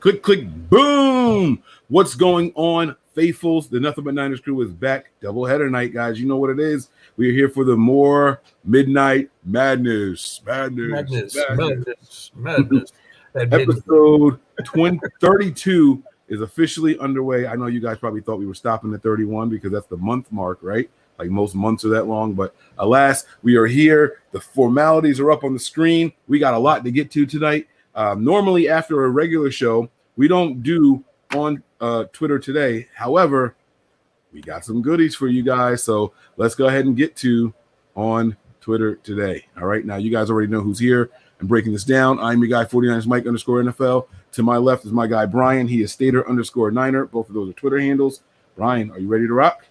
Click, click, boom. What's going on, faithfuls? The Nothing But Niners crew is back. Doubleheader night, guys. You know what it is. We are here for the more midnight madness. Madness. Madness, madness. madness, madness. Episode 20, 32 is officially underway. I know you guys probably thought we were stopping at 31 because that's the month mark, right? Like most months are that long, but alas, we are here. The formalities are up on the screen. We got a lot to get to tonight. Um, normally, after a regular show, we don't do on uh, Twitter today. However, we got some goodies for you guys. So let's go ahead and get to on Twitter today. All right. Now, you guys already know who's here and breaking this down. I'm your guy, 49ers Mike underscore NFL. To my left is my guy, Brian. He is Stater underscore Niner. Both of those are Twitter handles. Brian, are you ready to rock?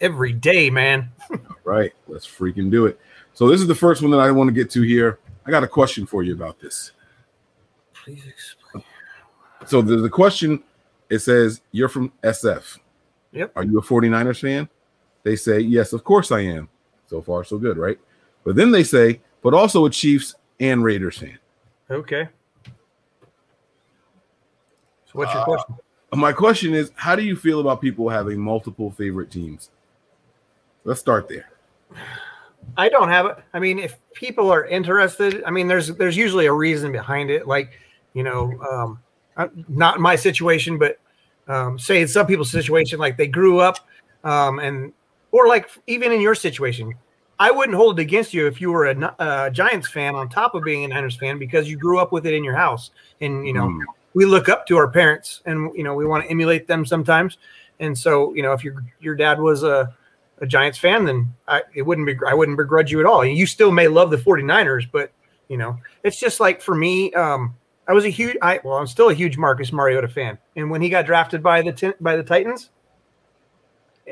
Every day, man. Right. Let's freaking do it. So, this is the first one that I want to get to here. I got a question for you about this. Please explain. So, the, a question. It says, You're from SF. Yep. Are you a 49ers fan? They say, Yes, of course I am. So far, so good, right? But then they say, But also a Chiefs and Raiders fan. Okay. So, what's your Uh, question? My question is, How do you feel about people having multiple favorite teams? Let's start there. I don't have it. I mean, if people are interested, I mean, there's there's usually a reason behind it. Like, you know, um, uh, not in my situation, but um, say in some people's situation, like they grew up, um, and or like even in your situation, I wouldn't hold it against you if you were a, uh, Giants fan on top of being a Niners fan because you grew up with it in your house, and you know, Mm. we look up to our parents, and you know, we want to emulate them sometimes. And so, you know, if your your dad was a a Giants fan, then I it wouldn't be I wouldn't begrudge you at all. And you still may love the 49ers, but you know, it's just like for me, um, I was a huge I well, I'm still a huge Marcus Mariota fan. And when he got drafted by the by the Titans,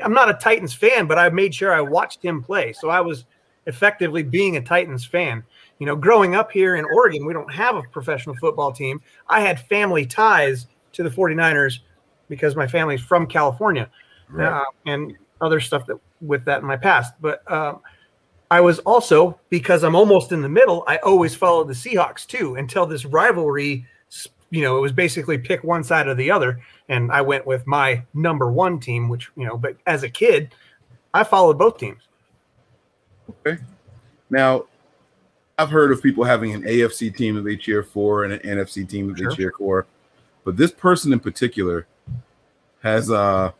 I'm not a Titans fan, but I made sure I watched him play. So I was effectively being a Titans fan. You know, growing up here in Oregon, we don't have a professional football team. I had family ties to the 49ers because my family's from California uh, and other stuff that with that in my past. But um, I was also because I'm almost in the middle. I always followed the Seahawks too until this rivalry. You know, it was basically pick one side or the other, and I went with my number one team. Which you know, but as a kid, I followed both teams. Okay. Now, I've heard of people having an AFC team that they cheer for and an NFC team that Sure. they cheer for, but this person in particular has uh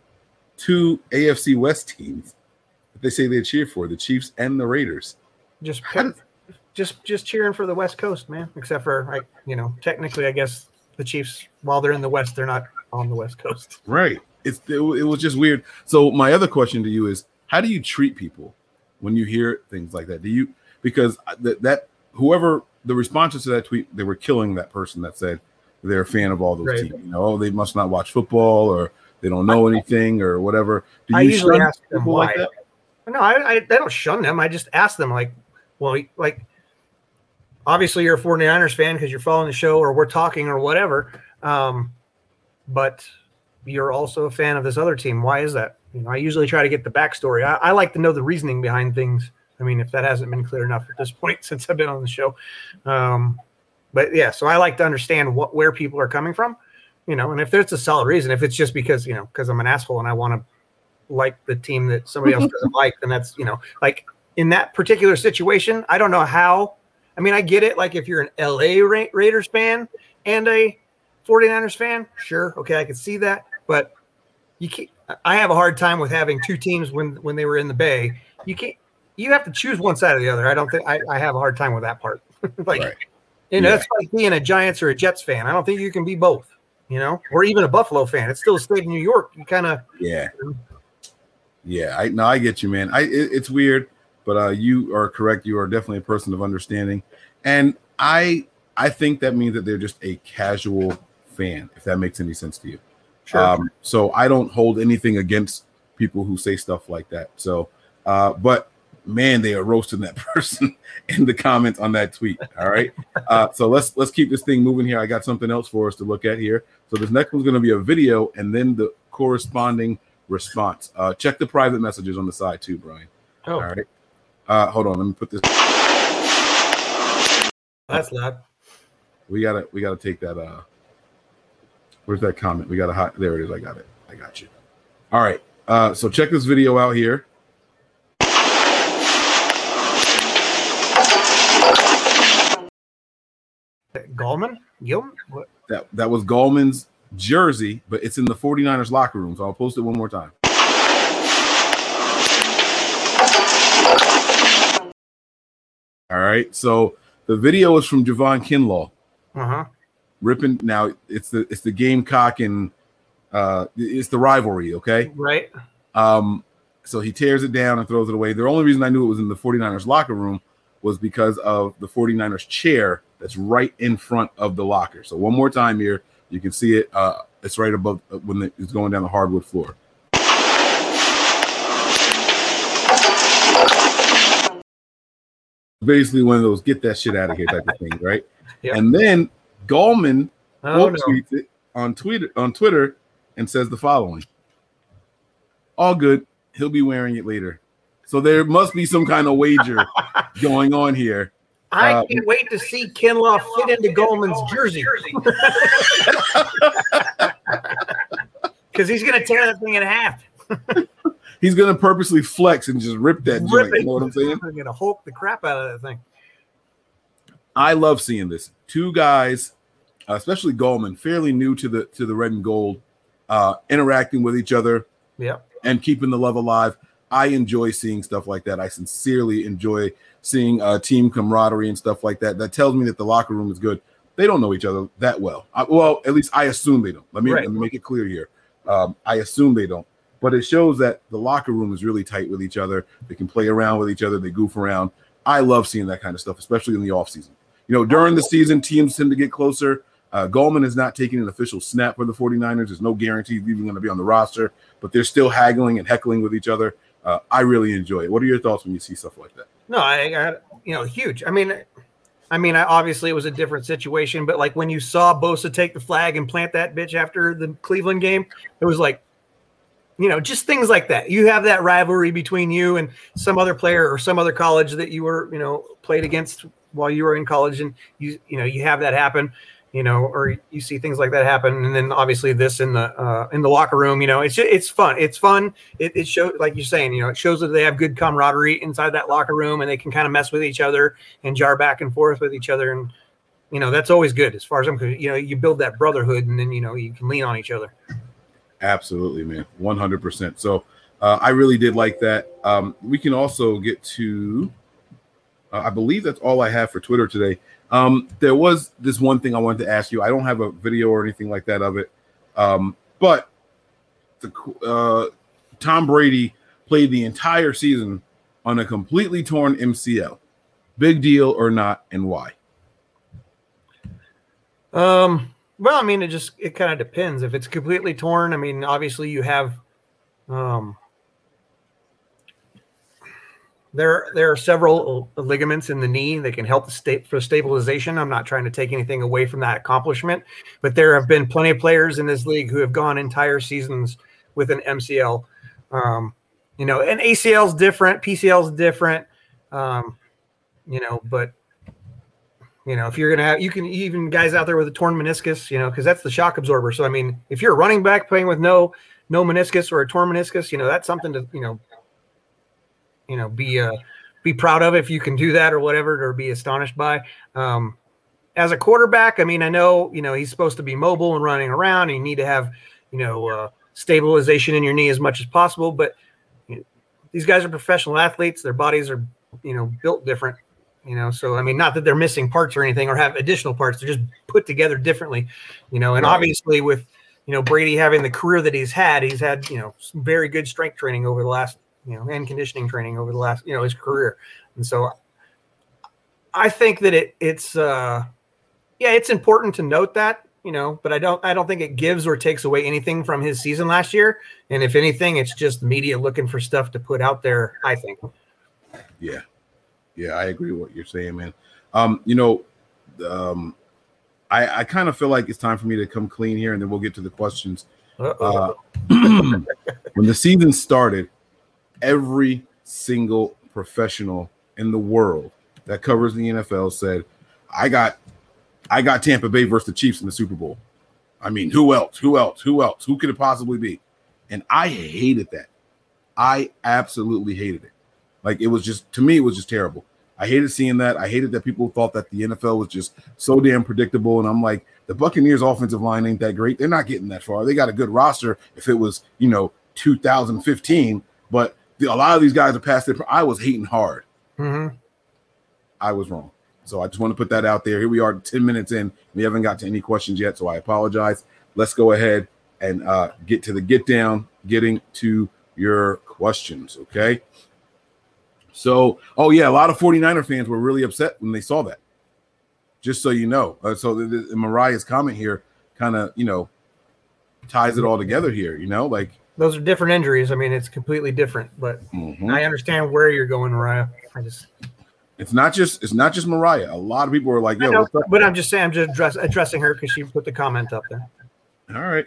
two AFC West teams that they say they cheer for: the Chiefs and the Raiders. Just just just cheering for the West Coast, man. Except for like you know, technically, I guess the Chiefs, while they're in the West, they're not on the West Coast. Right. It's it, it was just weird. So my other question to you is, how do you treat people when you hear things like that? Do you because that that whoever the responses to that tweet, they were killing that person that said they're a fan of all those Right. teams. You know, oh, they must not watch football or they don't know anything or whatever. Do you I usually ask them why. that? No, I, I, I don't shun them. I just ask them, like, well, like, obviously you're a 49ers fan because you're following the show or we're talking or whatever. Um, but you're also a fan of this other team. Why is that? You know, I usually try to get the backstory. I, I like to know the reasoning behind things. I mean, if that hasn't been clear enough at this point since I've been on the show. Um, but yeah, so I like to understand what where people are coming from, you know, and if there's a solid reason, if it's just because, you know, because I'm an asshole and I want to like the team that somebody else doesn't like, then that's, you know, like in that particular situation, I don't know how. I mean, I get it. Like if you're an LA Ra- Raiders fan and a 49ers fan, sure. Okay. I can see that. But you can't, I have a hard time with having two teams when, when they were in the Bay. You can't, you have to choose one side or the other. I don't think I, I have a hard time with that part. like, Right. you know, Yeah. that's like being a Giants or a Jets fan. I don't think you can be both, you know, or even a Buffalo fan. It's still a state of New York. You kind of, Yeah. Yeah, I no, I get you, man. I it, it's weird, but uh you are correct. You are definitely a person of understanding. And I I think that means that they're just a casual fan, if that makes any sense to you. sure. Um, so I don't hold anything against people who say stuff like that. So, uh, but man, they are roasting that person in the comments on that tweet. All right. Uh, so let's let's keep this thing moving here. I got something else for us to look at here. So this next one's going to be a video and then the corresponding response. Uh, check the private messages on the side too, Brian. oh, All right. Uh, hold on. Let me put this. that's loud. We gotta we gotta take that. Uh, Where's that comment? We got a hot. There it is. I got it. I got you. All right. Uh, so check this video out here. Gallman? Gilman? What? That that was Gallman's jersey, but it's in the 49ers locker room. So I'll post it one more time. All right. So the video is from Javon Kinlaw. Uh-huh. Ripping now it's the it's the Gamecock and uh it's the rivalry, okay? Right. Um so he tears it down and throws it away. The only reason I knew it was in the 49ers locker room was because of the 49ers chair that's right in front of the locker. So one more time here, you can see it. Uh, it's right above uh, when the, it's going down the hardwood floor. Basically, one of those get that shit out of here type of things, right? Yep. And then Gallman Oh, no. tweets it on Twitter on Twitter and says the following: "All good. He'll be wearing it later." So there must be some kind of wager going on here. I Uh, can't wait to see Kinlaw fit into Goldman's jersey. Because he's going to tear that thing in half. He's gonna purposely flex and just rip that Rip joint. it. You know what I'm saying? He's going to Hulk the crap out of that thing. I love seeing this. Two guys, especially Goldman, fairly new to the to the red and gold, uh, interacting with each other Yep. and keeping the love alive. I enjoy seeing stuff like that. I sincerely enjoy seeing uh, team camaraderie and stuff like that. That tells me that the locker room is good. They don't know each other that well. I, well, at least I assume they don't. Let me, Right. let me make it clear here. Um, I assume they don't. But it shows that the locker room is really tight with each other. They can play around with each other. They goof around. I love seeing that kind of stuff, especially in the offseason. You know, during the season, teams tend to get closer. Uh, Goldman is not taking an official snap for the 49ers. There's no guarantee he's even going to be on the roster, but they're still haggling and heckling with each other. Uh, I really enjoy it. What are your thoughts when you see stuff like that? No, I got you know huge. I mean, I mean, I, obviously it was a different situation, but like when you saw Bosa take the flag and plant that bitch after the Cleveland game, it was like, you know, just things like that. You have that rivalry between you and some other player or some other college that you were, you know, played against while you were in college, and you, you know, you have that happen. You know, or you see things like that happen, and then obviously this in the uh, in the locker room. You know, it's it's fun. It's fun. It, it shows, like you're saying, you know, it shows that they have good camaraderie inside that locker room, and they can kind of mess with each other and jar back and forth with each other, and you know that's always good as far as I'm. You know, you build that brotherhood, and then you know you can lean on each other. Absolutely, man. 100%. So uh, I really did like that. Um, we can also get to, uh, I believe that's all I have for Twitter today. Um, there was this one thing I wanted to ask you. I don't have a video or anything like that of it. Um, but the, uh, Tom Brady played the entire season on a completely torn MCL. Big deal or not, and why? Um, well, I mean, it just it kind of depends. If it's completely torn, I mean, obviously you have um there there are several ligaments in the knee that can help for stabilization. I'm not trying to take anything away from that accomplishment, but there have been plenty of players in this league who have gone entire seasons with an MCL. Um, you know, and ACL is different, PCL is different. Um, you know, but you know, if you're gonna have, you can even guys out there with a torn meniscus, you know, because that's the shock absorber. So I mean, if you're a running back playing with no no meniscus or a torn meniscus, you know, that's something to you know, you know, be uh be proud of if you can do that or whatever, or be astonished by. Um, as a quarterback, I mean, I know you know he's supposed to be mobile and running around, and you need to have you know uh, stabilization in your knee as much as possible. But you know, these guys are professional athletes; their bodies are you know built different you know so i mean not that they're missing parts or anything or have additional parts they're just put together differently you know and obviously with you know brady having the career that he's had he's had you know some very good strength training over the last you know and conditioning training over the last you know his career. And so i think that it it's uh yeah it's important to note that you know but i don't i don't think it gives or takes away anything from his season last year. And if anything it's just media looking for stuff to put out there i think. Yeah, yeah, I agree with what you're saying, man. Um, you know, um, I I kind of feel like it's time for me to come clean here, and then we'll get to the questions. Uh, when the season started, every single professional in the world that covers the NFL said, "I got, I got Tampa Bay versus the Chiefs in the Super Bowl." I mean, who else? Who else? Who else? Who could it possibly be? And I hated that. I absolutely hated it. Like it was just to me, it was just terrible. I hated seeing that. I hated that people thought that the NFL was just so damn predictable. And I'm like, the Buccaneers offensive line ain't that great. They're not getting that far. They got a good roster if it was, you know, 2015, but the, a lot of these guys are past it. I was hating hard. Mm-hmm. I was wrong. So I just want to put that out there. Here we are 10 minutes in. We haven't got to any questions yet, so I apologize. Let's go ahead and uh, get to the get down, getting to your questions. Okay. So, oh yeah, a lot of 49er fans were really upset when they saw that. Just so you know. Uh, so the, the, Mariah's comment here kind of, you know, ties it all together here, you know, like those are different injuries. I mean, it's completely different, but Mhm. I understand where you're going, Mariah. I just, it's not just it's not just Mariah. A lot of people are like, yo, know, but I'm just saying, I'm just address, addressing her because she put the comment up there. All right.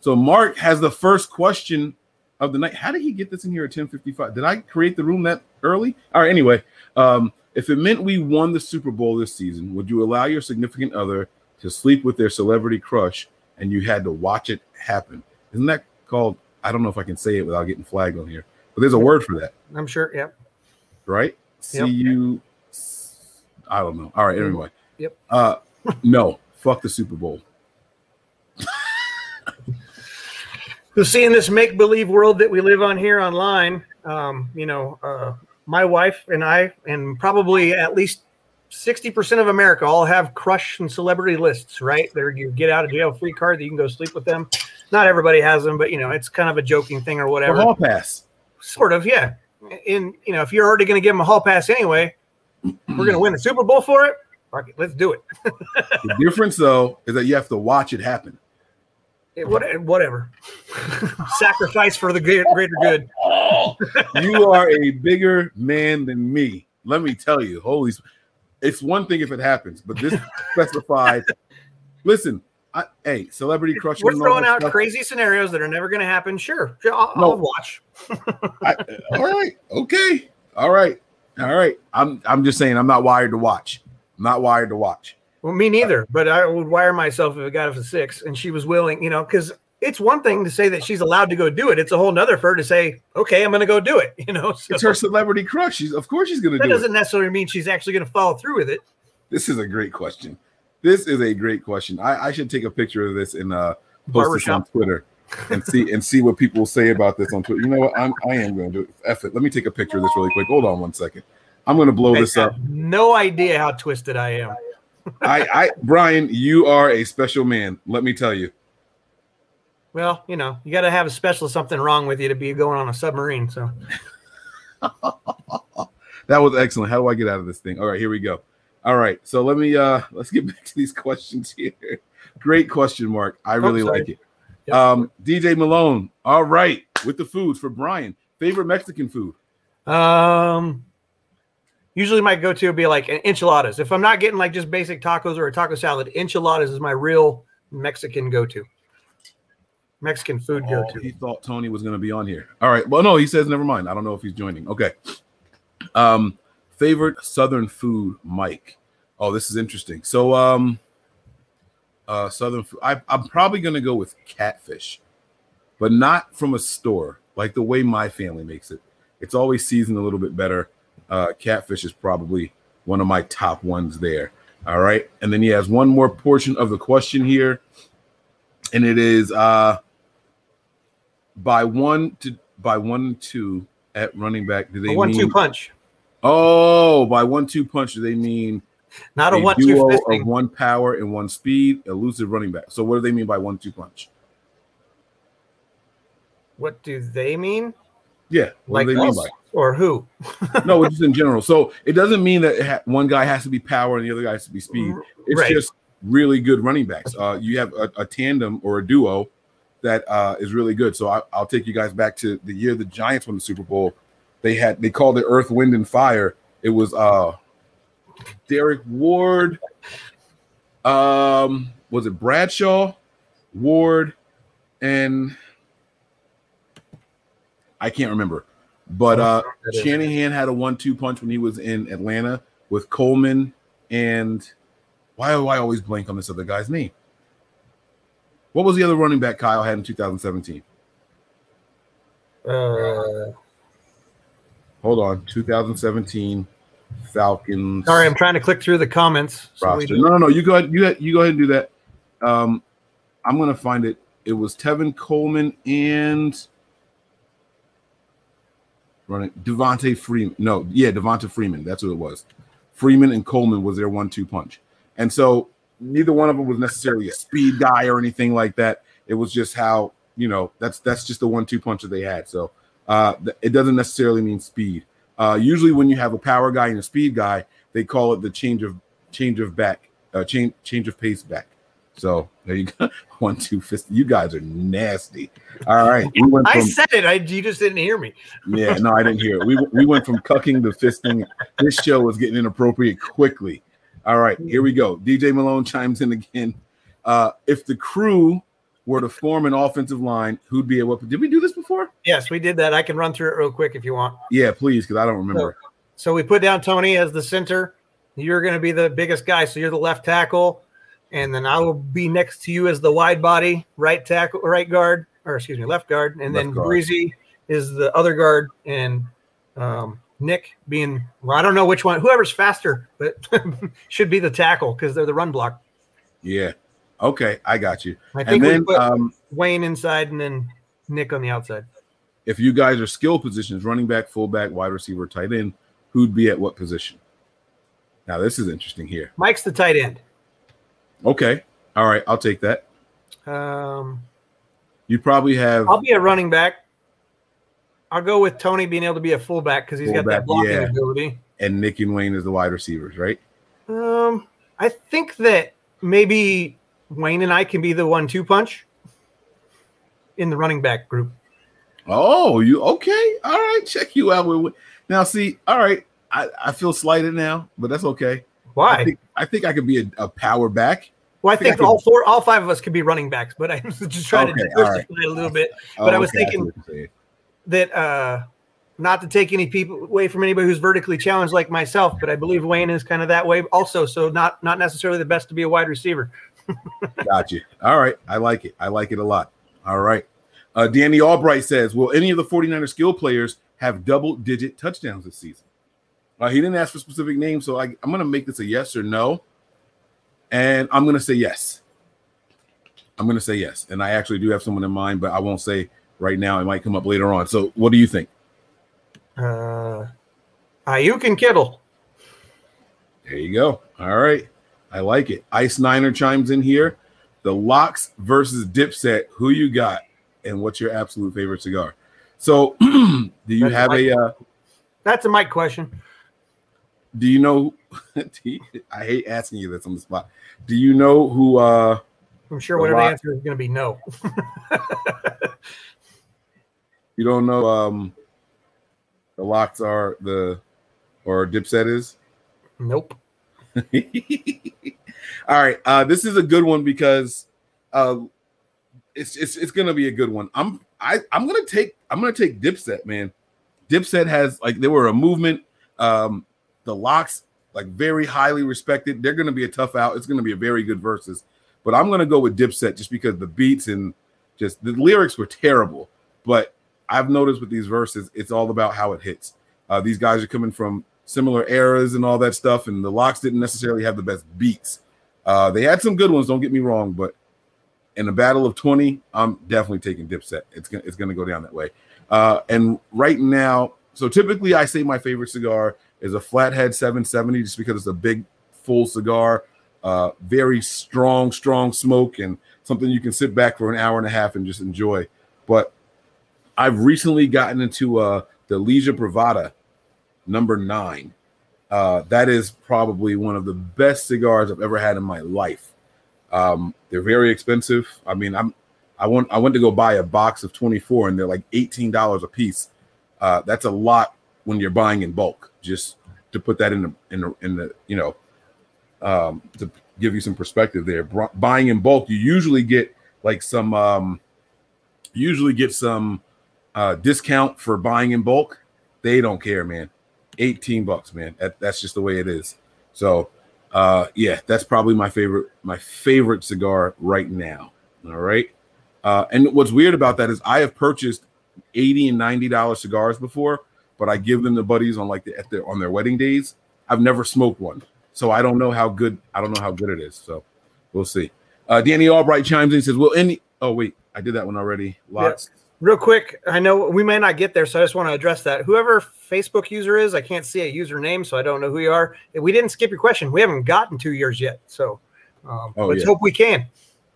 So Mark has the first question of the night. How did he get this in here at 10:55? Did I create the room that early? All right. Anyway, um, if it meant we won the Super Bowl this season, would you allow your significant other to sleep with their celebrity crush and you had to watch it happen? Isn't that called? I don't know if I can say it without getting flagged on here, but there's a word for that, I'm sure. Yep. right? See Yep. you. I don't know. All right. Anyway. Yep. Uh, no. Fuck the Super Bowl. So seeing this make believe world that we live on here online, um, you know, uh, my wife and I, and probably at least 60% of America all have crush and celebrity lists, right? They're your get out of jail free card that you can go sleep with them. Not everybody has them, but you know, it's kind of a joking thing or whatever. hall pass. Sort of, yeah. And you know, if you're already going to give them a hall pass anyway, we're going to win the Super Bowl for it. Fuck it, let's do it. The difference, though, is that you have to watch it happen. It- what- eh, whatever. Sacrifice for the good, greater good. you are a bigger man than me. Let me tell you, holy, it's one thing if it happens, but this specified. Listen, I, hey, celebrity crush. We're throwing out stuff. crazy scenarios that are never going to happen. Sure, I'll, No. I'll watch. I, all right, okay, all right, all right. I'm, I'm just saying, I'm not wired to watch. I'm not wired to watch. Well, me neither. But I would wire myself if it got up to six, and she was willing. You know, because it's one thing to say that she's allowed to go do it. It's a whole nother for her to say, "Okay, I'm going to go do it." You know, so It's her celebrity crush. She's, of course, she's gonna that do it. doesn't necessarily mean she's actually going to follow through with it. This is a great question. This is a great question. I, I should take a picture of this and uh, post this on Twitter and see and see what people say about this on Twitter. You know what? I'm I am going to do it. F it. Let me take a picture of this really quick. Hold on one second. I'm going to blow I this up. no idea how twisted I am. I, I, Brian, you are a special man. Let me tell you. Well, you know, you got to have a special something wrong with you to be going on a submarine. So That was excellent. How do I get out of this thing? All right, here we go. All right, so let me uh let's get back to these questions here. Great question, Mark. I really like it. Yep. Um, DJ Malone. All right, with the foods for Brian. Favorite Mexican food? Um, usually my go-to would be like enchiladas. If I'm not getting like just basic tacos or a taco salad, enchiladas is my real Mexican go-to. Mexican food Oh, go-to. he thought Tony was going to be on here. All right. Well, no, he says never mind. I don't know if he's joining. Okay. Um, favorite Southern food, Mike. Oh, this is interesting. So, um, uh, Southern food. I, I'm probably going to go with catfish, but not from a store like the way my family makes it. It's always seasoned a little bit better. Uh, catfish is probably one of my top ones there. All right. And then he has one more portion of the question here. And it is uh by one to by one and two at running back. Do they A one-two punch, oh by one two punch? Do they mean not a, a one-two duo fisting. of one power and one speed, elusive running back? So what do they mean by one two punch? What do they mean? Yeah, what Like do they mean by? or who? no, just in general. So it doesn't mean that ha- one guy has to be power and the other guy has to be speed. It's Right. just really good running backs. Uh, you have a, a tandem or a duo that uh, is really good. So I, I'll take you guys back to the year the Giants won the Super Bowl. They had they called it Earth, Wind, and Fire. It was uh, Derrick Ward. Um, was it Bradshaw, Ward, and I can't remember. But uh, Shanahan had a one-two punch when he was in Atlanta with Coleman and why do I always blank on this other guy's name? What was the other running back Kyle had in 2017? Uh, Hold on, 2017 Falcons. sorry, I'm trying to click through the comments. so do- No, no, no. You go ahead. You you go ahead and do that. Um, I'm gonna find it. It was Tevin Coleman and running Devonta Freeman. No, yeah, Devonta Freeman. That's what it was. Freeman and Coleman was their one-two punch, and so neither one of them was necessarily a speed guy or anything like that. It was just how you know that's that's just the one-two punch that they had. So uh, it doesn't necessarily mean speed. Uh, usually, when you have a power guy and a speed guy, they call it the change of change of back, uh, change change of pace back. So there you go. One, two, fist. You guys are nasty. All right, we went I said it. I, you just didn't hear me. yeah, no, I didn't hear it. We we went from cucking to fisting. This show was getting inappropriate quickly. All right, here we go. DJ Malone chimes in again. Uh, if the crew were to form an offensive line, who'd be at what? Did we do this before? Yes, we did that. I can run through it real quick if you want. Yeah, please, because I don't remember. So we put down Tony as the center. You're going to be the biggest guy, so you're the left tackle, and then I will be next to you as the wide body right tackle, right guard, or excuse me, left guard, and then Left guard. Breezy is the other guard, and um, Nick being well, I don't know which one, whoever's faster, but should be the tackle because they're the run block. Yeah. Okay, I got you. I And think then, we put um, Wayne inside and then Nick on the outside. if you guys are skill positions, running back, fullback, wide receiver, tight end, who'd be at what position? Now this is interesting here. Mike's the tight end. Okay. All right, I'll take that. Um, You probably have I'll be a running back. I'll go with Tony being able to be a fullback because he's got that blocking yeah. ability. and Nick and Wayne is the wide receivers, right? Um, I think that maybe Wayne and I can be the one-two punch in the running back group. Oh, you okay? All right, check you out. With now, see, all right, I, I feel slighted now, but that's okay. Why? I think I think I could be a, a power back. well, I think I think can- all four, all five of us could be running backs, but I was just trying Okay, to diversify it a little bit. But I was thinking- what. That uh, not to take any people away from anybody who's vertically challenged like myself, but I believe Wayne is kind of that way also. So not not necessarily the best to be a wide receiver. Got you. All right. I like it. I like it a lot. All right. Uh, Danny Albright says, Will any of the 49er skill players have double digit touchdowns this season? Uh, he didn't ask for specific names, so I, I'm going to make this a yes or no. And I'm going to say yes. I'm going to say yes. And I actually do have someone in mind, but I won't say right now. It might come up later on. So, what do you think? Uh, Aiyuk and Kittle. There you go. All right. I like it. Ice Niner chimes in here. The LOX versus Dipset. Who you got? And what's your absolute favorite cigar? So, do you That's have a? Uh, That's a Mike question. do you know? do you- I hate asking you this on the spot. Do you know who? uh I'm sure whatever the answer is going to be no. You don't know? um The LOX are the, or Dipset is. Nope. All right. Uh, this is a good one because uh, it's it's it's gonna be a good one. I'm I I'm gonna take I'm gonna take Dipset, man. Dipset has like they were a movement. Um, the LOX like very highly respected. They're gonna be a tough out. It's gonna be a very good versus. But I'm gonna go with Dipset just because the beats and just the lyrics were terrible. But I've noticed with these verses, it's all about how it hits. Uh, these guys are coming from similar eras and all that stuff, and the LOX didn't necessarily have the best beats. Uh, they had some good ones, don't get me wrong, but in a battle of 20, I'm definitely taking Dipset. It's gonna it's gonna go down that way. Uh, and right now, so typically I say my favorite cigar is a Flathead 770, just because it's a big full cigar, uh, very strong, strong smoke, and something you can sit back for an hour and a half and just enjoy. But I've recently gotten into uh, the Liga Privada number nine. Uh, that is probably one of the best cigars I've ever had in my life. Um, they're very expensive. I mean, I'm I want I went to go buy a box of 24 and they're like $18 a piece. Uh, that's a lot when you're buying in bulk. Just to put that in the in the, in the you know um, to give you some perspective there. Buying in bulk, you usually get like some um, usually get some uh, discount for buying in bulk. They don't care, man. 18 bucks, man. That, that's just the way it is. So, uh, yeah, that's probably my favorite my favorite cigar right now. All right. Uh, and what's weird about that is I have purchased 80 and 90 dollar cigars before, but I give them to buddies on like the, at their on their wedding days. I've never smoked one. So I don't know how good I don't know how good it is. So we'll see. Uh, Danny Albright chimes in and says, Well, any oh wait, I did that one already. Lots. Real quick, I know we may not get there, so I just want to address that. Whoever Facebook user is, I can't see a username, so I don't know who you are. We didn't skip your question. We haven't gotten two years yet, so um, Oh, let's yeah. hope we can.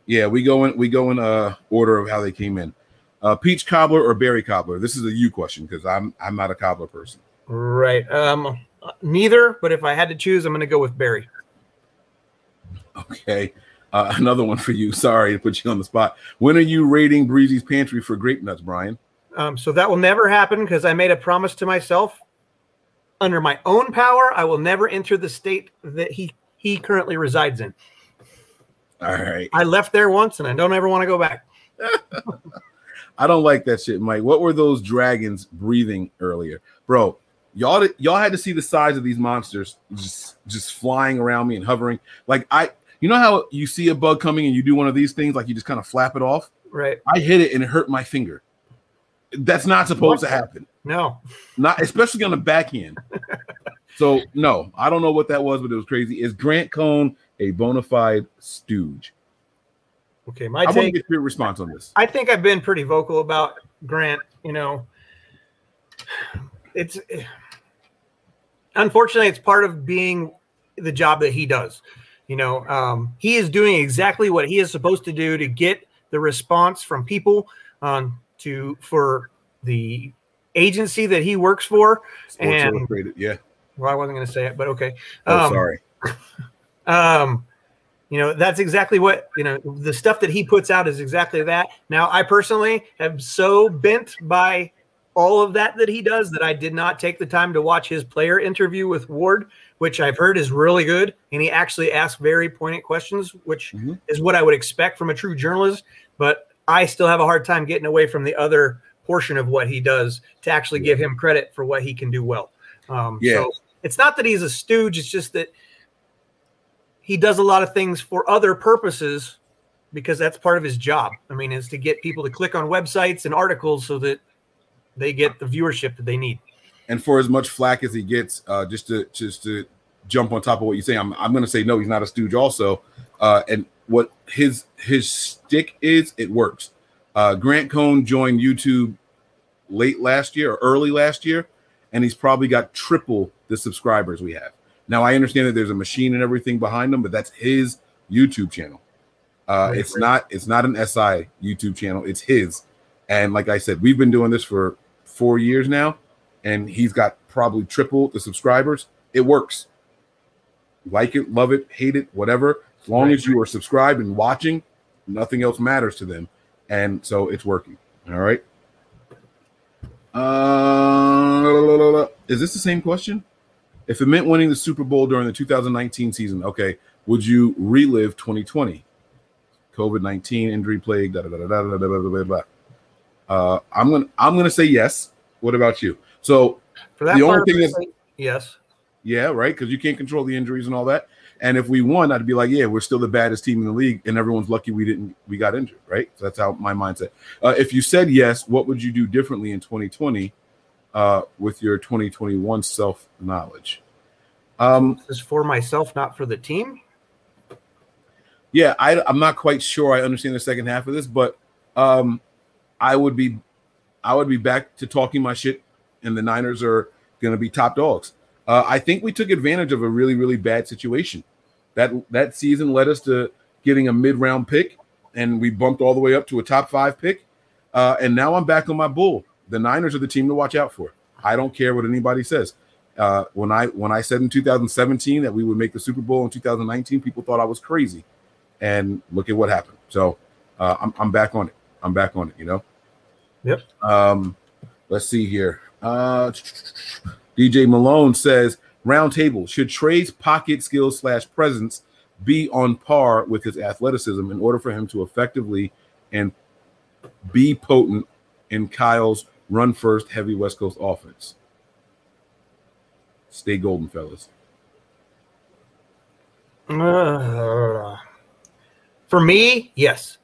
Yeah, we go in we go in uh order of how they came in. Uh, peach cobbler or berry cobbler? This is a you question because I'm I'm not a cobbler person. Right. Um, neither, but if I had to choose, I'm going to go with berry. Okay. Uh, another one for you. Sorry to put you on the spot. When are you rating Breezy's pantry for grape nuts, Brian? Um, so that will never happen because I made a promise to myself. Under my own power, I will never enter the state that he he currently resides in. All right. I left there once, and I don't ever want to go back. I don't like that shit, Mike. What were those dragons breathing earlier, bro? Y'all, y'all had to see the size of these monsters just, just flying around me and hovering. Like I, you know how you see a bug coming and you do one of these things, like you just kind of flap it off. Right? I hit it and it hurt my finger. That's not supposed to happen. No. Not especially on the back end. so no, I don't know what that was, but it was crazy. Is Grant Cohn a bona fide stooge? Okay, my I want to get your response on this. I think I've been pretty vocal about Grant. You know, it's unfortunately it's part of being the job that he does. You know, um, he is doing exactly what he is supposed to do to get the response from people um, to for the agency that he works for. Sports And- Illustrated, yeah. Well, I wasn't going to say it, but okay. Oh, Um, sorry. um you know that's exactly what you know the stuff that he puts out is exactly that now i personally am so bent by all of that that he does that i did not take the time to watch his player interview with ward which i've heard is really good and he actually asked very poignant questions which Mhm. is what i would expect from a true journalist but i still have a hard time getting away from the other portion of what he does to actually give him credit for what he can do well um, Yeah. so it's not that he's a stooge it's just that he does a lot of things for other purposes because that's part of his job. I mean, is to get people to click on websites and articles so that they get the viewership that they need. and for as much flack as he gets, uh, just to just to jump on top of what you say, I'm I'm going to say no, he's not a stooge. Also, uh, and what his his stick is, it works. Uh, Grant Cohn joined YouTube late last year or early last year, and he's probably got triple the subscribers we have. Now I understand that there's a machine and everything behind him, but that's his YouTube channel. Uh, Right, it's right. not it's not an SI YouTube channel, it's his. And like I said, we've been doing this for four years now, and he's got probably triple the subscribers. It works. Like it, love it, hate it, whatever. As long Right. as you are subscribed and watching, nothing else matters to them. And so it's working. All right. Uh, is this the same question? If it meant winning the Super Bowl during the 2019 season, okay, would you relive 2020? COVID 19 injury plague. Da, da, da, da, da, da, da, da, da, da. Uh, I'm gonna I'm gonna say yes. What about you? So For that The only thing is- yes, yeah, right, because you can't control the injuries and all that. And if we won, I'd be like, yeah, we're still the baddest team in the league, and everyone's lucky we didn't we got injured, right? So that's how my mindset. Uh, if you said yes, what would you do differently in 2020 uh, with your 2021 self knowledge? Um, this is for myself, not for the team. yeah, I, I'm not quite sure I understand the second half of this, but um, I would be, I would be back to talking my shit, and the Niners are going to be top dogs. Uh, I think we took advantage of a really, really bad situation. That that season led us to getting a mid round pick, and we bumped all the way up to a top five pick. Uh, and now I'm back on my bull. The Niners are the team to watch out for. I don't care what anybody says. Uh, when I when I said in 2017 that we would make the Super Bowl in 2019, people thought I was crazy and look at what happened. So uh, I'm, I'm back on it. I'm back on it. You know. Yep. Um, let's see here. Uh, DJ Malone says round table should Trey's pocket skills slash presence be on par with his athleticism in order for him to effectively and be potent in Kyle's run first heavy West Coast offense. Stay golden, fellas. Uh, for me, yes.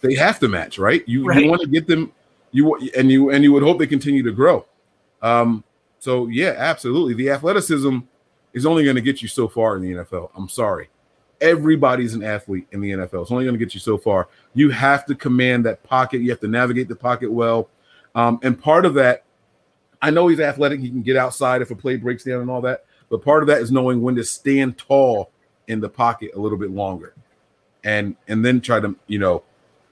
they have to match, right? You Right. you want to get them you and you and you would hope they continue to grow. Um, so yeah, absolutely. The athleticism is only going to get you so far in the NFL. I'm sorry. Everybody's an athlete in the NFL. It's only going to get you so far. You have to command that pocket. You have to navigate the pocket well. Um, and part of that, I know he's athletic. He can get outside if a play breaks down and all that. But part of that is knowing when to stand tall in the pocket a little bit longer, and and then try to you know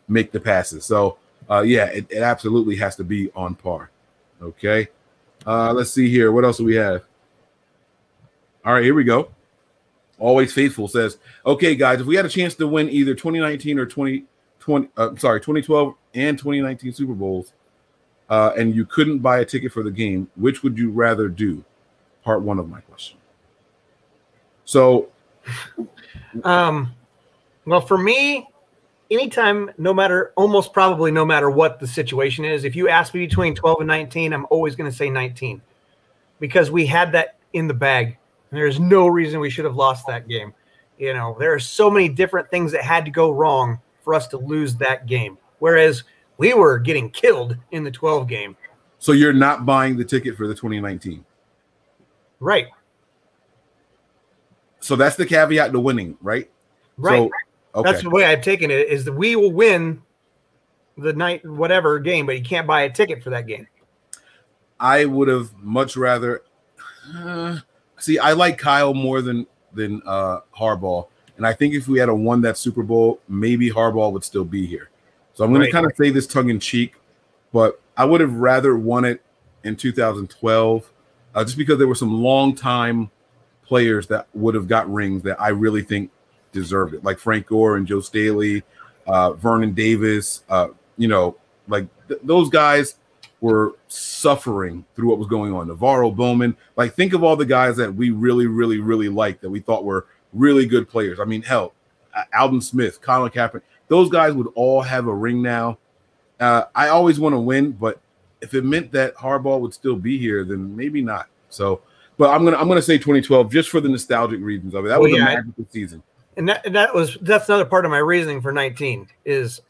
make the passes. So uh, yeah, it, it absolutely has to be on par. Okay. Uh, let's see here. What else do we have? All right, here we go. Always faithful says, "Okay, guys, if we had a chance to win either 2019 or 2020, uh, sorry, 2012 and 2019 Super Bowls, uh, and you couldn't buy a ticket for the game, which would you rather do?" Part one of my question. So, Um, well, for me, anytime, no matter, almost probably no matter what the situation is, if you ask me between 12 and 19, I'm always going to say 19 because we had that in the bag. And there's no reason we should have lost that game. You know, there are so many different things that had to go wrong for us to lose that game. Whereas we were getting killed in the 12 game. so you're not buying the ticket for the 2019. Right. So that's the caveat to winning, right? Right. So, okay. That's the way I've taken it is that we will win the night whatever game, but you can't buy a ticket for that game. I would have much rather uh, see. I like Kyle more than than uh, Harbaugh, and I think if we had a won that Super Bowl, maybe Harbaugh would still be here. So I'm going Right. to kind of say this tongue in cheek, but I would have rather won it in 2012, uh, just because there were some long time players that would have got rings that I really think deserved it, like Frank Gore and Joe Staley, uh, Vernon Davis. Uh, you know, like th- those guys were suffering through what was going on. NaVorro Bowman, like think of all the guys that we really, really, really liked that we thought were really good players. I mean, hell, Aldon Smith, Colin Kaepernick, those guys would all have a ring now. Uh, I always want to win, but if it meant that Harbaugh would still be here, then maybe not. So, but I'm gonna I'm gonna say 2012 just for the nostalgic reasons of it. That Well, was yeah. a magical season. And that and that was that's another part of my reasoning for 19 is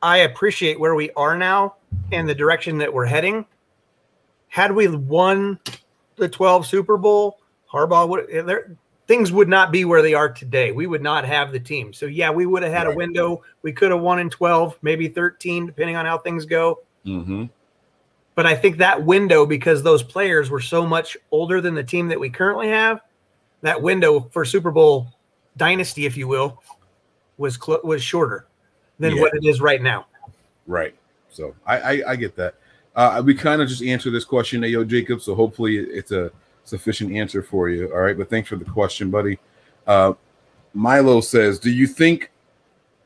I appreciate where we are now and the direction that we're heading. Had we won the 12 Super Bowl, Harbaugh would there things would not be where they are today. We would not have the team. So yeah, we would have had a window. We could have won in 12, maybe 13, depending on how things go. Mm-hmm. But I think that window, because those players were so much older than the team that we currently have, that window for Super Bowl dynasty, if you will, was cl- was shorter than Yeah. what it is right now. Right. So I I, I get that. Uh, we kind of just answered this question, Ayo Jacob. So hopefully it's a sufficient answer for you. All right. But thanks for the question, buddy. Uh, Milo says, Do you think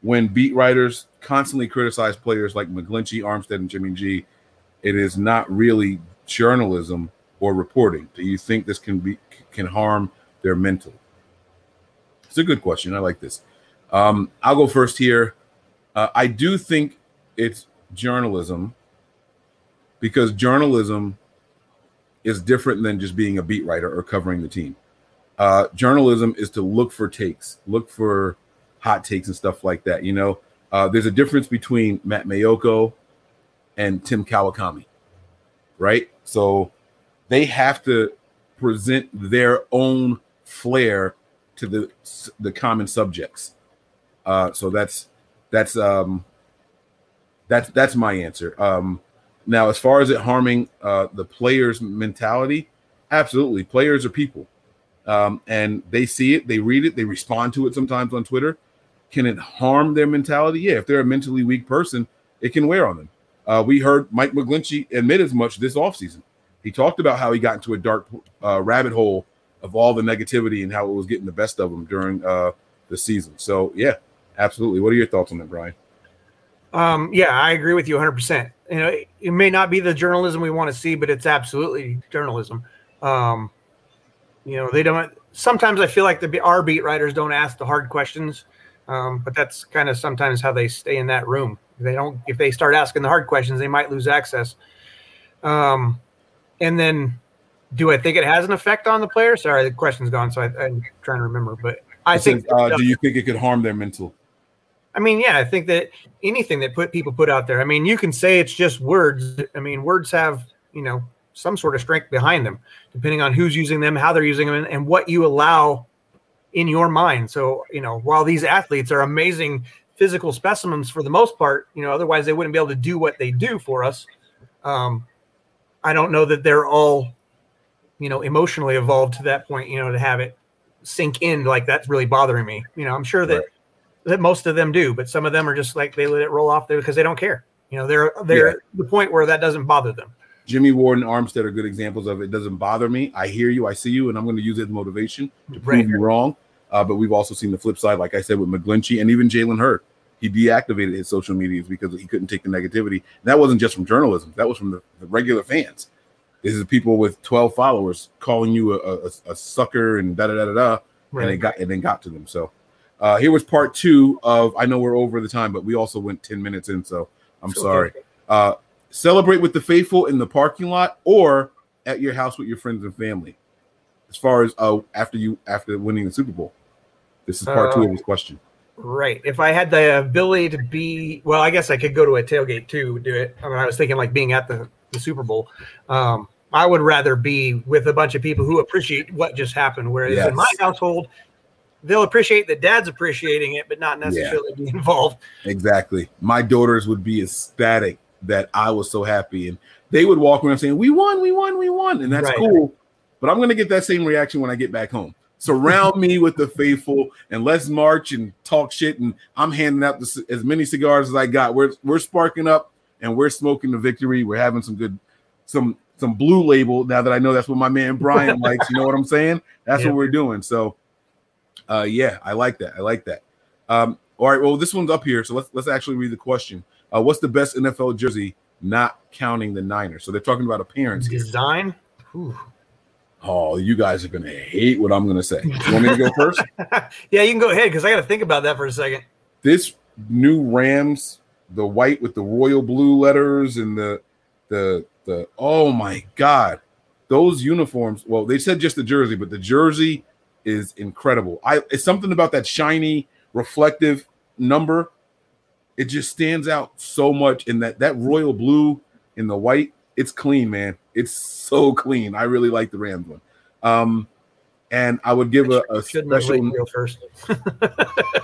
when beat writers constantly criticize players like McGlinchey, Armstead, and Jimmy G, it is not really journalism or reporting? Do you think this can be can harm their mental? It's a good question. I like this. Um, I'll go first here. Uh, I do think it's journalism because journalism is different than just being a beat writer or covering the team. Uh, journalism is to look for takes, look for hot takes and stuff like that. You know, uh, there's a difference between Matt Maiocco and Tim Kawakami, right? So they have to present their own flair to the the common subjects. Uh, so that's that's um, that's that's my answer. Um, now, as far as it harming uh, the players' mentality, absolutely. Players are people, um, and they see it, they read it, they respond to it sometimes on Twitter. Can it harm their mentality? Yeah, if they're a mentally weak person, it can wear on them. Uh, we heard Mike McGlinchey admit as much this offseason. He talked about how he got into a dark uh, rabbit hole of all the negativity and how it was getting the best of them during uh, the season. So, yeah, absolutely. What are your thoughts on that, Brian? Um, yeah, I agree with you 100%. You know, it, it may not be the journalism we want to see, but it's absolutely journalism. Um, you know, they don't. Sometimes I feel like the our beat writers don't ask the hard questions, um, but that's kind of sometimes how they stay in that room. They don't. If they start asking the hard questions, they might lose access. Um, and then, do I think it has an effect on the player? Sorry, the question's gone, so I, I'm trying to remember. But I think uh, do you think it could harm their mental? I mean, yeah, I think that anything that put people put out there. I mean, you can say it's just words. I mean, words have you know some sort of strength behind them, depending on who's using them, how they're using them, and, and what you allow in your mind. So, you know, while these athletes are amazing physical specimens for the most part, you know, otherwise they wouldn't be able to do what they do for us. Um, I don't know that they're all, you know, emotionally evolved to that point, you know, to have it sink in like that's really bothering me. You know, I'm sure that right. that most of them do, but some of them are just like they let it roll off there because they don't care. You know, they're they're yeah. the point where that doesn't bother them. Jimmy Ward and Armstead are good examples of it. Doesn't bother me. I hear you, I see you, and I'm going to use it as motivation to prove right. you wrong. Uh, but we've also seen the flip side, like I said, with McGlinchey and even Jalen Hurd. He deactivated his social medias because he couldn't take the negativity. And that wasn't just from journalism; that was from the, the regular fans. This is people with 12 followers calling you a, a, a sucker and da da da da da, right. and it got and then got to them. So uh, here was part two of. I know we're over the time, but we also went 10 minutes in, so I'm sorry. Uh, celebrate with the faithful in the parking lot or at your house with your friends and family. As far as uh, after you after winning the Super Bowl. This is part two of his uh, question. Right. If I had the ability to be, well, I guess I could go to a tailgate too, do it. I mean, I was thinking like being at the, the Super Bowl. Um, I would rather be with a bunch of people who appreciate what just happened. Whereas yes. in my household, they'll appreciate that dad's appreciating it, but not necessarily yeah. be involved. Exactly. My daughters would be ecstatic that I was so happy, and they would walk around saying, "We won, we won, we won," and that's right. cool. But I'm going to get that same reaction when I get back home surround me with the faithful and let's march and talk shit and i'm handing out as many cigars as i got we're we're sparking up and we're smoking the victory. We're having some good some some blue label. Now that i know that's what my man brian likes you know what i'm saying? That's yeah. what we're doing. So uh yeah i like that. I like that. Um all right. Well this one's up here. So let's let's actually read the question. Uh what's the best nfl jersey not counting the niners? So they're talking about appearance design? Oh, you guys are going to hate what I'm going to say. You want me to go first? yeah, you can go ahead because I got to think about that for a second. This new Rams, the white with the royal blue letters and the the the oh my god, those uniforms. Well, they said just the jersey, but the jersey is incredible. I it's something about that shiny, reflective number. It just stands out so much in that that royal blue in the white it's clean, man. It's so clean. I really like the Rams one. Um, and I would give a, a special first.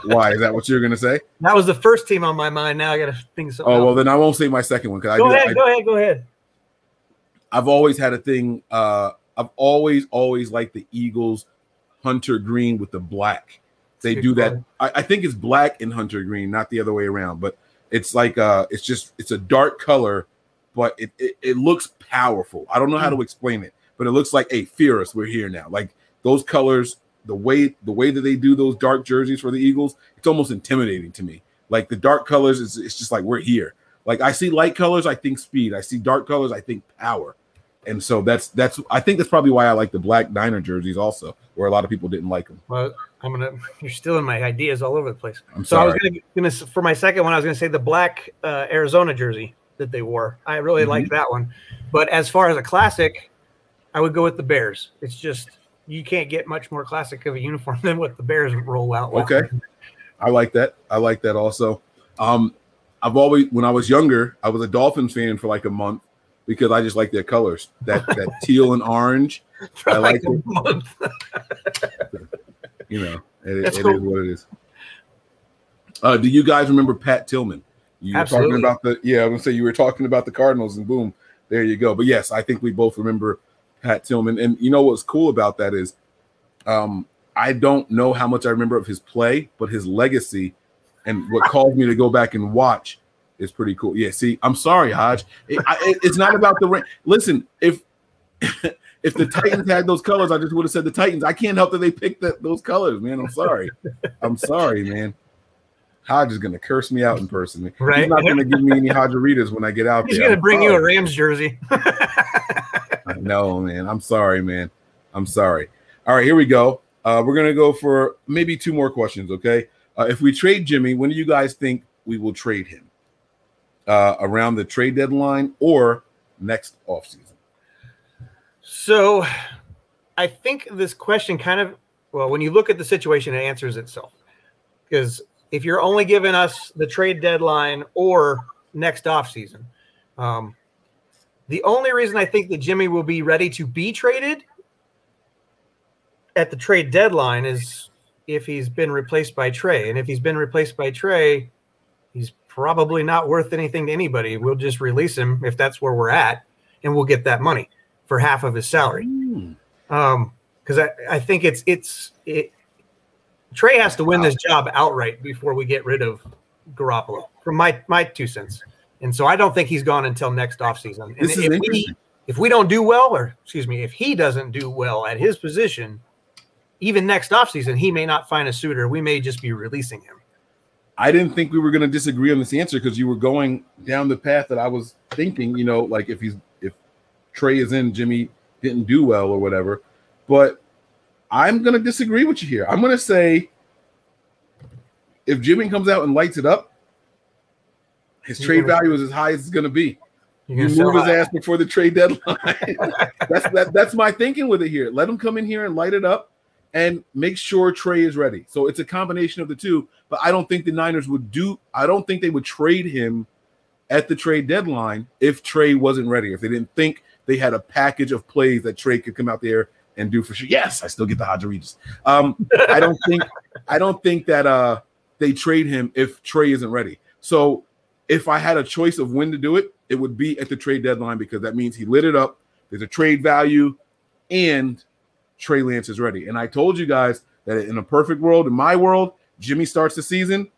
why is that what you're gonna say? That was the first team on my mind. Now I gotta think so. Oh well, then I won't say my second one because go I ahead, I, go ahead, go ahead. I've always had a thing. Uh, I've always, always liked the Eagles hunter green with the black. They do that. I, I, think it's black and hunter green, not the other way around. But it's like uh, it's just it's a dark color but it, it, it looks powerful. I don't know how to hmm. explain it, but it looks like, hey, fear us, we're here now. Like those colors, the way the way that they do those dark jerseys for the Eagles, it's almost intimidating to me. Like the dark colors, it's, it's just like we're here. Like I see light colors, I think speed. I see dark colors, I think power. And so that's that's I think that's probably why I like the black Niner jerseys also, where a lot of people didn't like them. Well, I'm gonna you're stealing my ideas all over the place. I'm so sorry. I was gonna, gonna for my second one, I was gonna say the black uh, Arizona jersey that they wore. I really mm-hmm. like that one. But as far as a classic, I would go with the Bears. It's just you can't get much more classic of a uniform than what the Bears roll out. With. Okay, I like that. I like that also. Um, I've always, when I was younger, I was a Dolphins fan for like a month because I just like their colors, that that teal and orange. For I like, like month. you know, it, it cool. is what it is. Uh, do you guys remember Pat Tillman? You Absolutely. were talking about the yeah, I'm gonna say you were talking about the Cardinals, and boom, there you go. But yes, I think we both remember Pat Tillman. And you know what's cool about that is um, I don't know how much I remember of his play, but his legacy and what caused me to go back and watch is pretty cool. Yeah, see, I'm sorry, Hodge. It, I, it, it's not about the ring. Listen, if if the Titans had those colors, I just would have said the Titans. I can't help that they picked those colors, man. I'm sorry. I'm sorry, man. Hodge is going to curse me out in person. Right. He's not going to give me any Hodgeritas when I get out He's there. He's going to bring you a Rams jersey. no, man. I'm sorry, man. I'm sorry. All right, here we go. Uh, we're going to go for maybe two more questions, okay? Uh, if we trade Jimmy, when do you guys think we will trade him? Uh, around the trade deadline or next offseason? So I think this question kind of, well, when you look at the situation, it answers itself because if you're only giving us the trade deadline or next offseason. Um, the only reason I think that Jimmy will be ready to be traded at the trade deadline is if he's been replaced by Trey. And if he's been replaced by Trey, he's probably not worth anything to anybody. We'll just release him if that's where we're at, and we'll get that money for half of his salary. Hmm. Um, because I, I think it's it's it Trey has to win this job outright before we get rid of Garoppolo, from my my two cents. And so I don't think he's gone until next offseason. And This is if we, if we don't do well, or excuse me, if he doesn't do well at his position, even next offseason, he may not find a suitor. We may just be releasing him. I didn't think we were going to disagree on this answer because you were going down the path that I was thinking. You know, like if he's if Trey is in, Jimmy didn't do well or whatever. But I'm going to disagree with you here. I'm going to say if Jimmy comes out and lights it up, his You're trade gonna- value is as high as it's going to be. You move his high. ass before the trade deadline. that's that, that's my thinking with it here. Let him come in here and light it up and make sure Trey is ready. So it's a combination of the two. But I don't think the Niners would do. I don't think they would trade him at the trade deadline if Trey wasn't ready. If they didn't think they had a package of plays that Trey could come out there and do for sure. Yes, I still get the Hodge Regis. Um, I don't think I don't think that uh they trade him if Trey isn't ready. So if I had a choice of when to do it, it would be at the trade deadline because that means he lit it up. There's a trade value, and Trey Lance is ready. And I told you guys that in a perfect world, in my world, Jimmy starts the season,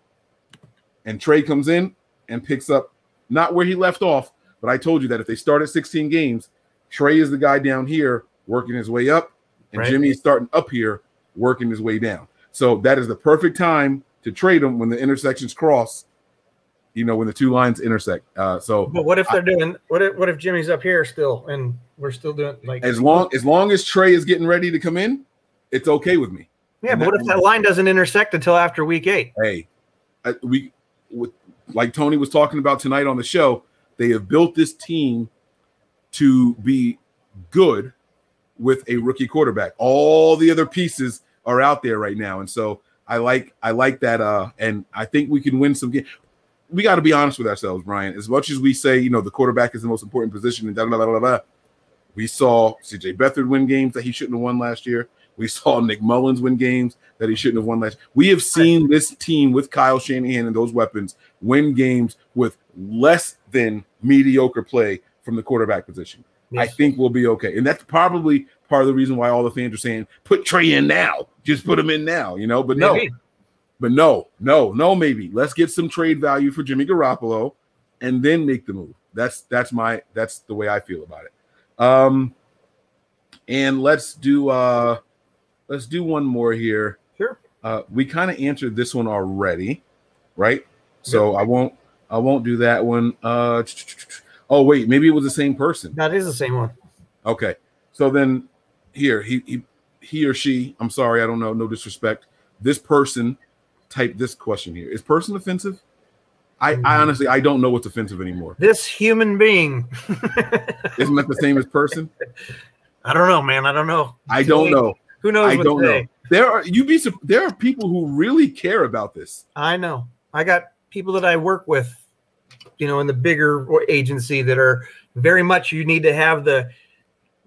and Trey comes in and picks up not where he left off, but I told you that if they start at 16 games, Trey is the guy down here working his way up, and Right. Jimmy is starting up here working his way down. So that is the perfect time to trade him when the intersections cross. You know when the two lines intersect. Uh, so But what if they're doing what if what if Jimmy's up here still and we're still doing like as long as long as Trey is getting ready to come in, it's okay with me. Yeah, but what if that line doesn't intersect until after week eight? Hey, uh, we with like Tony was talking about tonight on the show, they have built this team to be good with a rookie quarterback. All the other pieces are out there right now, and so I like I like that. Uh, and I think we can win some games. We got to be honest with ourselves, Brian. As much as we say, you know, the quarterback is the most important position, and da da da da da. We saw CJ Beathard win games that he shouldn't have won last year. We saw Nick Mullens win games that he shouldn't have won last. We have seen this team with Kyle Shanahan and those weapons win games with less than mediocre play from the quarterback position. I think we'll be okay. And that's probably part of the reason why all the fans are saying, put Trey in now. Just put him in now, you know. But no, but no, no, no, maybe. Let's get some trade value for Jimmy Garoppolo and then make the move. That's that's my that's the way I feel about it. Um and let's do uh let's do one more here. Sure. Uh we kind of answered this one already, right? So I won't I won't do that one. Uh oh wait, maybe it was the same person. That is the same one. Okay. So then here he he he or she, I'm sorry, I don't know, no disrespect. This person typed this question here. Is person offensive? I, I mm-hmm. honestly I don't know what's offensive anymore. This human being. Isn't that the same as person? I don't know, man. I don't know. I don't know. Who knows I don't today? know. There are you be there are people who really care about this. I know. I got people that I work with, you know, in the bigger agency that are very much you need to have the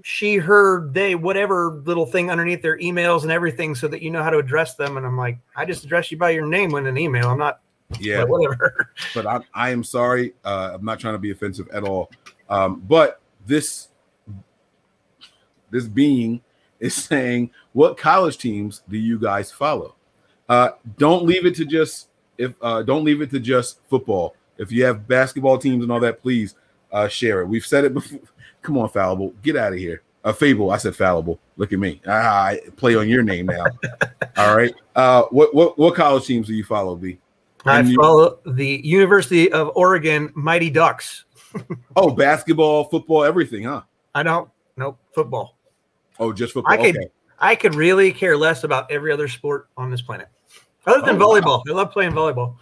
she, her, they, whatever little thing underneath their emails and everything so that you know how to address them. And I'm like, I just address you by your name when an email. I'm not, Yeah, but whatever. but I, I am sorry. Uh, I'm not trying to be offensive at all. Um, but this this being is saying, what college teams do you guys follow? Uh, don't leave it to just if uh, don't leave it to just football. If you have basketball teams and all that, please uh, share it. We've said it before. Come on, fallible, get out of here. Uh, Fable, I said fallible. Look at me. Ah, I play on your name now. all right. Uh, what what what college teams do you follow, B? I And you- follow the University of Oregon Mighty Ducks. Oh, basketball, football, everything, huh? I don't, nope, football. Oh, just football. I could, okay. I could really care less about every other sport on this planet, other than Oh, wow. volleyball. I love playing volleyball.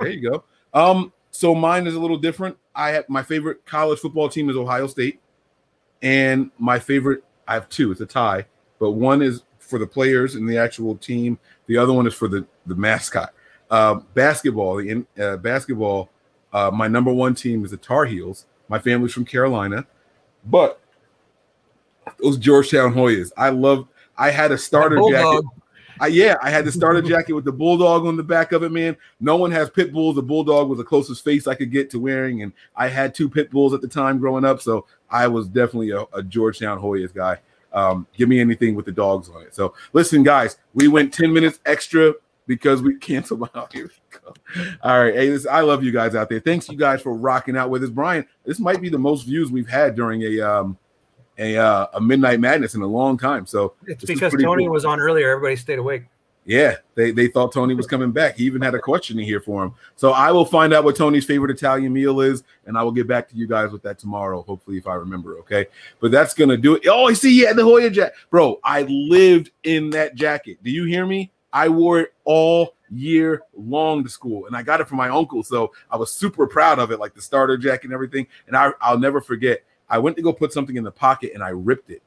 There you go. Um, so mine is a little different. I have my favorite college football team is Ohio State, and my favorite I have two. It's a tie, but one is for the players and the actual team. The other one is for the the mascot. uh, basketball, the in, uh, basketball, uh, my number one team is the Tar Heels. My family's from Carolina, but those Georgetown Hoyas, I love. I had a starter jacket. I, yeah, I had the starter jacket with the bulldog on the back of it, man. No one has pit bulls. The bulldog was the closest face I could get to wearing, and I had two pit bulls at the time growing up, so I was definitely a, a Georgetown Hoyas guy. Um, give me anything with the dogs on it. So listen, guys, we went 10 minutes extra because we canceled my oh, here we go. All right. Hey, this, I love you guys out there. Thanks you guys for rocking out with us. Brian, this might be the most views we've had during a um a uh, a midnight madness in a long time. So it's because Tony cool. was on earlier, everybody stayed awake. Yeah, they, they thought Tony was coming back. He even had a question in here for him. So I will find out what Tony's favorite Italian meal is, and I will get back to you guys with that tomorrow, hopefully, if I remember. Okay. But that's gonna do it. Oh, I see, yeah, the Hoya jacket. Bro, I lived in that jacket. Do you hear me? I wore it all year long to school, and I got it from my uncle. So I was super proud of it, like the starter jacket and everything. And I, I'll never forget. I went to go put something in the pocket and I ripped it.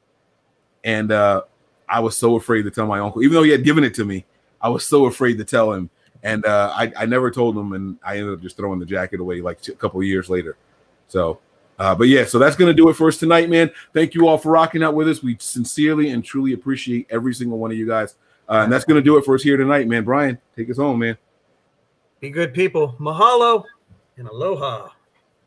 And uh, I was so afraid to tell my uncle, even though he had given it to me. I was so afraid to tell him, and uh, I, I never told him, and I ended up just throwing the jacket away like a couple years later. So, uh, but yeah, so that's gonna do it for us tonight, man. Thank you all for rocking out with us. We sincerely and truly appreciate every single one of you guys. Uh, and that's going to do it for us here tonight, man. Brian, take us home, man. Be good people. Mahalo and aloha.